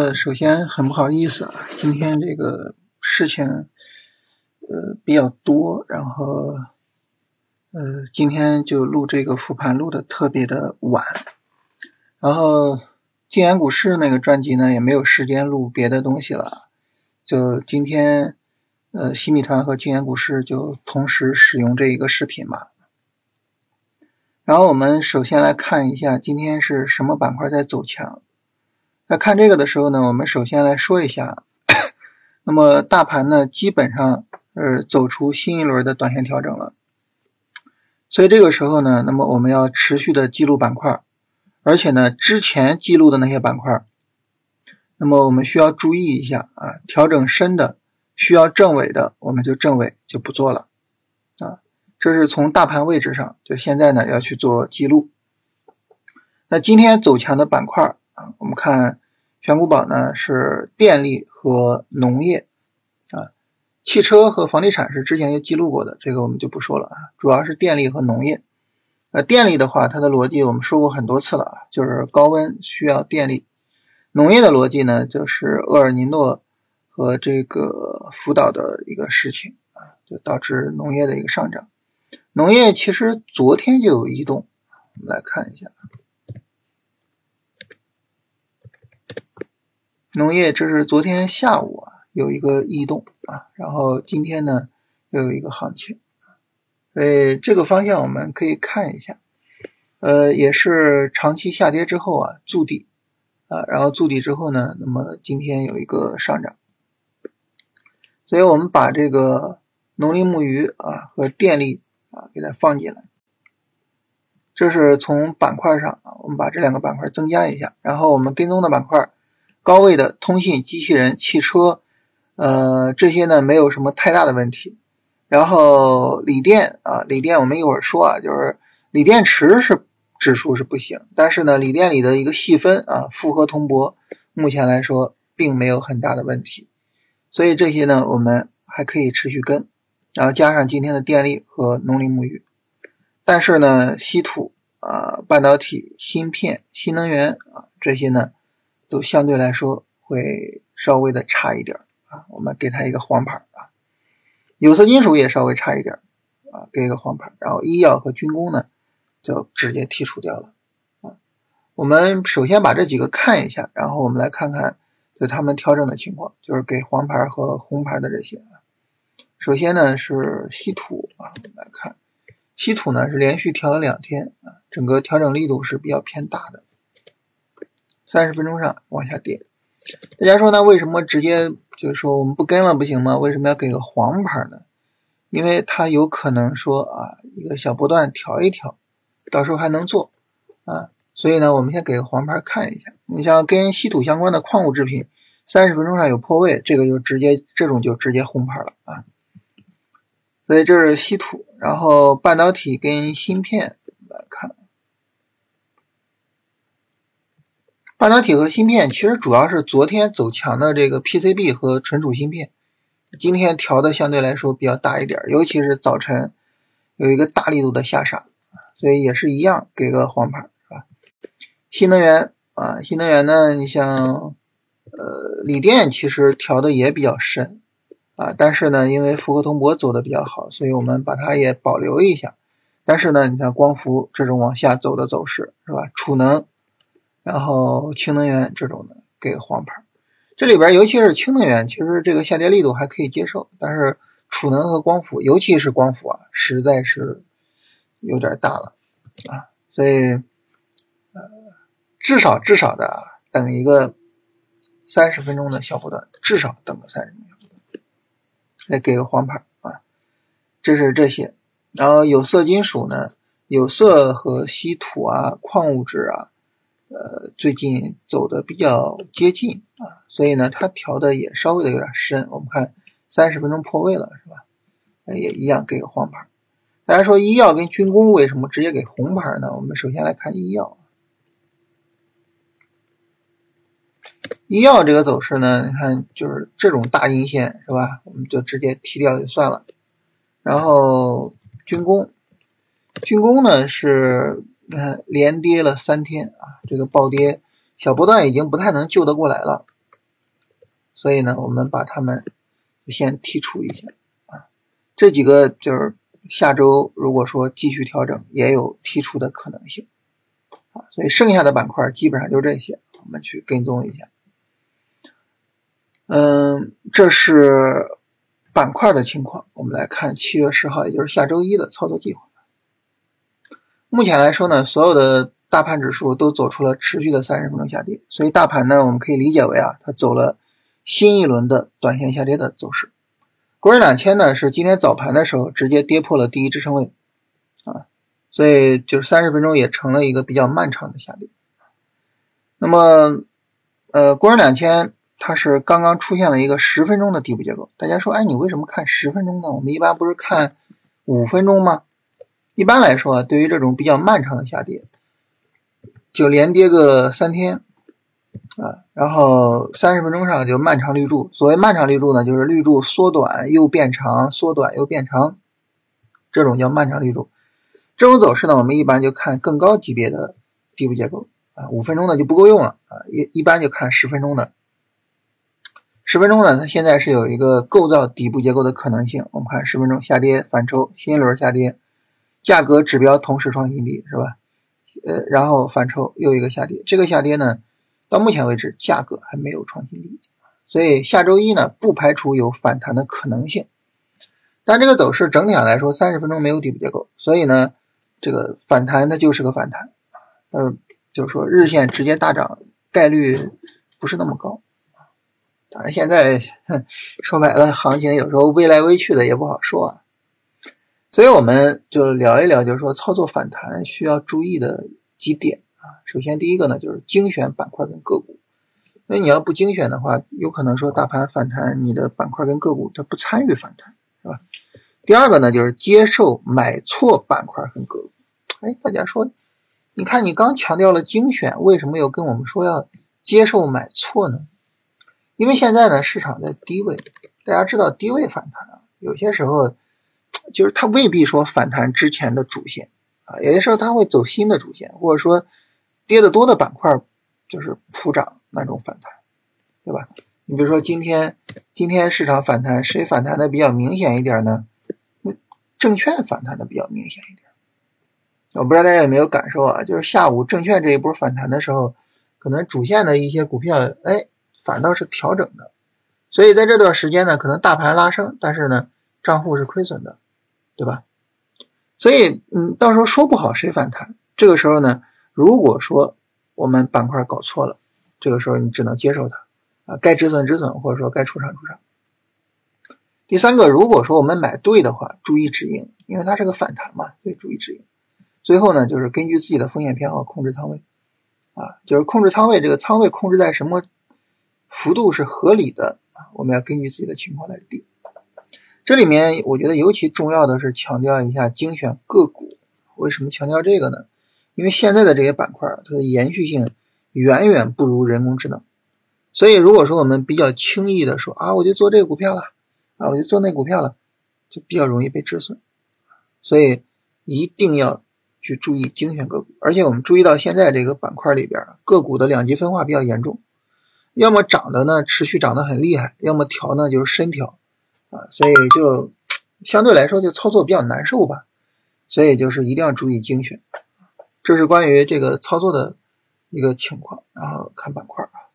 呃，首先很不好意思啊，今天这个事情呃比较多，然后呃今天就录这个复盘录的特别的晚，然后静言股市那个专辑呢也没有时间录别的东西了，就今天呃西米团和静言股市就同时使用这一个视频嘛。然后我们首先来看一下今天是什么板块在走强。那看这个的时候呢，我们首先来说一下，那么大盘呢基本上呃走出新一轮的短线调整了，所以这个时候呢，那么我们要持续的记录板块，而且呢之前记录的那些板块，那么我们需要注意一下啊，调整深的需要正尾的，我们就正尾就不做了啊，这是从大盘位置上，就现在呢要去做记录。那今天走强的板块我们看。选股宝呢是电力和农业啊，汽车和房地产是之前就记录过的，这个我们就不说了啊。主要是电力和农业。呃，电力的话，它的逻辑我们说过很多次了啊，就是高温需要电力。农业的逻辑呢，就是厄尔尼诺和这个福岛的一个事情啊，就导致农业的一个上涨。农业其实昨天就有移动，我们来看一下。农业，这是昨天下午啊有一个异动啊，然后今天呢又有一个行情，所以这个方向我们可以看一下，呃，也是长期下跌之后啊筑底啊，然后筑底之后呢，那么今天有一个上涨，所以我们把这个农林牧渔啊和电力啊给它放进来，这是从板块上啊，我们把这两个板块增加一下，然后我们跟踪的板块。高位的通信、机器人、汽车，呃，这些呢没有什么太大的问题。然后锂电啊，锂电我们一会儿说啊，就是锂电池是指数是不行，但是呢，锂电里的一个细分啊，复合铜箔，目前来说并没有很大的问题。所以这些呢，我们还可以持续跟，然后加上今天的电力和农林牧渔。但是呢，稀土啊、半导体、芯片、新能源啊这些呢。都相对来说会稍微的差一点啊，我们给它一个黄牌啊。有色金属也稍微差一点啊，给一个黄牌。然后医药和军工呢，就直接剔除掉了啊。我们首先把这几个看一下，然后我们来看看就他们调整的情况，就是给黄牌和红牌的这些。首先呢是稀土啊，我们来看稀土呢是连续调了两天啊，整个调整力度是比较偏大的。三十分钟上往下跌，大家说呢？为什么直接就是说我们不跟了不行吗？为什么要给个黄牌呢？因为它有可能说啊，一个小波段调一调，到时候还能做啊，所以呢，我们先给个黄牌看一下。你像跟稀土相关的矿物制品，三十分钟上有破位，这个就直接这种就直接红牌了啊。所以这是稀土，然后半导体跟芯片来看。半导体和芯片其实主要是昨天走强的这个 PCB 和存储芯片，今天调的相对来说比较大一点，尤其是早晨有一个大力度的下杀，所以也是一样给个黄牌，是吧？新能源啊，新能源呢，你像呃锂电其实调的也比较深啊，但是呢，因为复合铜箔走的比较好，所以我们把它也保留一下。但是呢，你像光伏这种往下走的走势，是吧？储能。然后氢能源这种的给个黄牌，这里边尤其是氢能源，其实这个下跌力度还可以接受，但是储能和光伏，尤其是光伏啊，实在是有点大了啊，所以呃至少至少的等一个三十分钟的小波段，至少等个三十分钟，再给个黄牌啊，这是这些，然后有色金属呢，有色和稀土啊，矿物质啊。呃，最近走的比较接近啊，所以呢，它调的也稍微的有点深。我们看三十分钟破位了，是吧？也一样给个黄牌。大家说医药跟军工为什么直接给红牌呢？我们首先来看医药，医药这个走势呢，你看就是这种大阴线，是吧？我们就直接踢掉就算了。然后军工，军工呢是。你看，连跌了三天啊，这个暴跌，小波段已经不太能救得过来了所以呢，我们把它们先剔除一下啊。这几个就是下周如果说继续调整，也有剔除的可能性啊。所以剩下的板块基本上就这些，我们去跟踪一下。嗯，这是板块的情况。我们来看七月十号，也就是下周一的操作计划。目前来说呢，所有的大盘指数都走出了持续的三十分钟下跌，所以大盘呢，我们可以理解为啊，它走了新一轮的短线下跌的走势。国证两千呢，是今天早盘的时候直接跌破了第一支撑位啊，所以就是三十分钟也成了一个比较漫长的下跌。那么，呃，国证两千它是刚刚出现了一个十分钟的底部结构。大家说，哎，你为什么看十分钟呢？我们一般不是看五分钟吗？一般来说，对于这种比较漫长的下跌，就连跌个三天啊，然后三十分钟上就漫长绿柱。所谓漫长绿柱呢，就是绿柱缩短又变长，缩短又变长，这种叫漫长绿柱。这种走势呢，我们一般就看更高级别的底部结构啊，五分钟的就不够用了啊，一一般就看十分钟的。十分钟呢，它现在是有一个构造底部结构的可能性。我们看十分钟下跌反抽，新一轮下跌。价格指标同时创新低是吧？呃，然后反抽又一个下跌，这个下跌呢，到目前为止价格还没有创新低，所以下周一呢不排除有反弹的可能性。但这个走势整体上来说，三十分钟没有底部结构，所以呢，这个反弹它就是个反弹，呃，就是说日线直接大涨概率不是那么高。当然现在说白了，行情有时候微来微去的也不好说啊。所以我们就聊一聊，就是说操作反弹需要注意的几点啊。首先，第一个呢就是精选板块跟个股，因为你要不精选的话，有可能说大盘反弹，你的板块跟个股它不参与反弹，是吧？第二个呢就是接受买错板块跟个股。哎，大家说，你看你刚强调了精选，为什么又跟我们说要接受买错呢？因为现在呢市场在低位，大家知道低位反弹啊，有些时候。就是它未必说反弹之前的主线啊，有的时候它会走新的主线，或者说跌得多的板块就是普涨那种反弹，对吧？你比如说今天今天市场反弹，谁反弹的比较明显一点呢？证券反弹的比较明显一点。我不知道大家有没有感受啊？就是下午证券这一波反弹的时候，可能主线的一些股票，哎，反倒是调整的。所以在这段时间呢，可能大盘拉升，但是呢，账户是亏损的。对吧？所以，嗯，到时候说不好谁反弹。这个时候呢，如果说我们板块搞错了，这个时候你只能接受它啊，该止损止损，或者说该出场出场。第三个，如果说我们买对的话，注意止盈，因为它是个反弹嘛，所以注意止盈。最后呢，就是根据自己的风险偏好控制仓位啊，就是控制仓位，这个仓位控制在什么幅度是合理的啊？我们要根据自己的情况来定。这里面我觉得尤其重要的是强调一下精选个股。为什么强调这个呢？因为现在的这些板块，它的延续性远远不如人工智能。所以如果说我们比较轻易的说啊，我就做这个股票了，啊，我就做那股票了，就比较容易被止损。所以一定要去注意精选个股。而且我们注意到现在这个板块里边个股的两极分化比较严重，要么涨的呢持续涨得很厉害，要么调呢就是深调。啊，所以就相对来说就操作比较难受吧，所以就是一定要注意精选，这是关于这个操作的一个情况。然后看板块啊，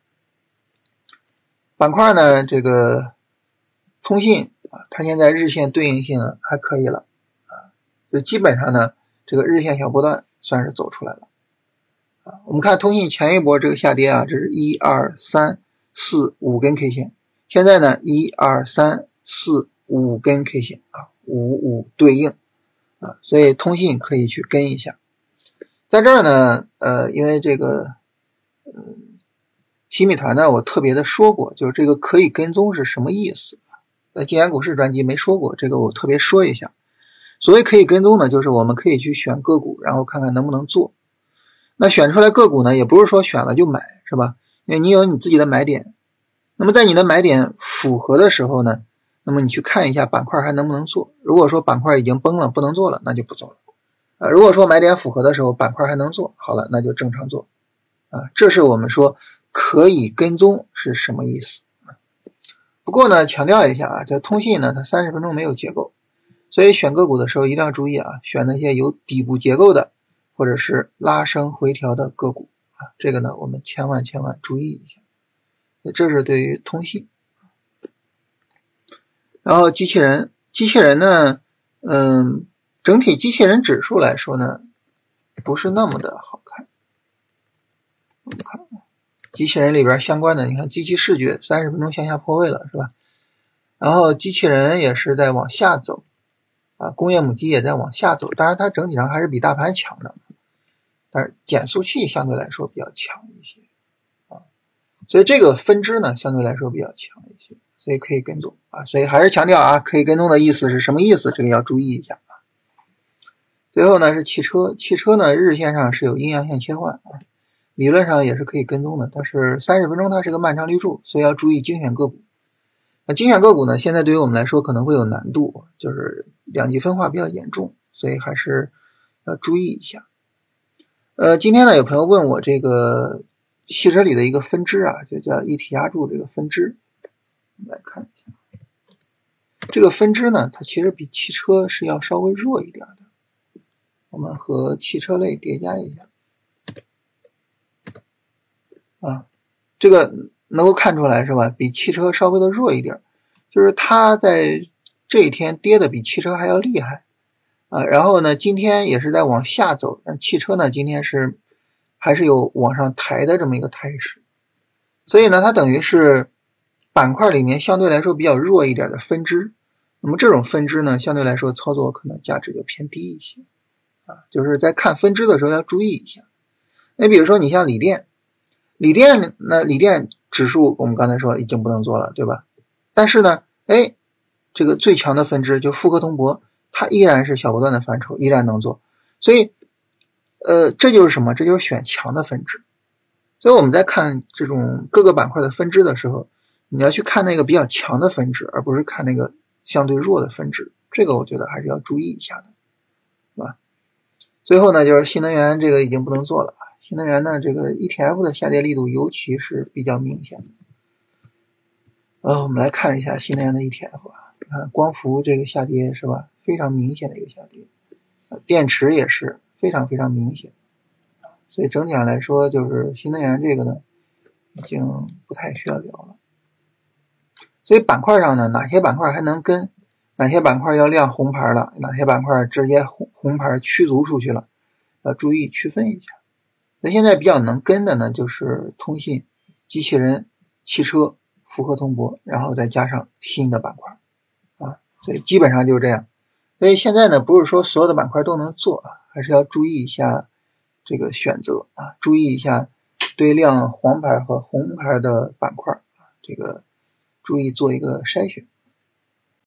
板块呢，这个通信啊，它现在日线对应性还可以了啊，就基本上呢，这个日线小波段算是走出来了啊。我们看通信前一波这个下跌啊，这是一二三四五根 K 线，现在呢一二三。四五根 K 线啊，五五对应啊，所以通信可以去跟一下。在这儿呢，呃，因为这个，嗯，新米团呢，我特别的说过，就是这个可以跟踪是什么意思？在金研股市专辑没说过，这个我特别说一下。所谓可以跟踪呢，就是我们可以去选个股，然后看看能不能做。那选出来个股呢，也不是说选了就买，是吧？因为你有你自己的买点。那么在你的买点符合的时候呢？那么你去看一下板块还能不能做？如果说板块已经崩了，不能做了，那就不做了。啊，如果说买点符合的时候，板块还能做，好了，那就正常做。啊，这是我们说可以跟踪是什么意思？不过呢，强调一下啊，这通信呢，它三十分钟没有结构，所以选个股的时候一定要注意啊，选那些有底部结构的，或者是拉升回调的个股啊，这个呢，我们千万千万注意一下。这是对于通信。然后机器人，机器人呢，嗯，整体机器人指数来说呢，不是那么的好看。我们看，机器人里边相关的，你看机器视觉三十分钟向下破位了，是吧？然后机器人也是在往下走，啊，工业母机也在往下走，当然它整体上还是比大盘强的，但是减速器相对来说比较强一些，啊，所以这个分支呢相对来说比较强一些。所以可以跟踪啊，所以还是强调啊，可以跟踪的意思是什么意思？这个要注意一下啊。最后呢是汽车，汽车呢日线上是有阴阳线切换啊，理论上也是可以跟踪的，但是三十分钟它是个漫长绿柱，所以要注意精选个股。那精选个股呢，现在对于我们来说可能会有难度，就是两极分化比较严重，所以还是要注意一下。呃，今天呢有朋友问我这个汽车里的一个分支啊，就叫一体压铸这个分支。来看一下，这个分支呢，它其实比汽车是要稍微弱一点的。我们和汽车类叠加一下，啊，这个能够看出来是吧？比汽车稍微的弱一点，就是它在这一天跌的比汽车还要厉害啊。然后呢，今天也是在往下走，但汽车呢，今天是还是有往上抬的这么一个态势，所以呢，它等于是。板块里面相对来说比较弱一点的分支，那么这种分支呢，相对来说操作可能价值就偏低一些，啊，就是在看分支的时候要注意一下。那比如说你像锂电，锂电那锂电指数我们刚才说已经不能做了，对吧？但是呢，哎，这个最强的分支就富科通博，它依然是小波段的范畴，依然能做。所以，呃，这就是什么？这就是选强的分支。所以我们在看这种各个板块的分支的时候。你要去看那个比较强的分支，而不是看那个相对弱的分支，这个我觉得还是要注意一下的，是吧？最后呢，就是新能源这个已经不能做了。新能源呢，这个 ETF 的下跌力度尤其是比较明显的。呃，我们来看一下新能源的 ETF 啊，你看光伏这个下跌是吧？非常明显的一个下跌，电池也是非常非常明显，所以整体上来说，就是新能源这个呢，已经不太需要聊了。所以板块上呢，哪些板块还能跟？哪些板块要亮红牌了？哪些板块直接红红牌驱逐出去了？要注意区分一下。那现在比较能跟的呢，就是通信、机器人、汽车、复合通博，然后再加上新的板块啊。所以基本上就是这样。所以现在呢，不是说所有的板块都能做，还是要注意一下这个选择啊，注意一下对亮黄牌和红牌的板块啊，这个。注意做一个筛选。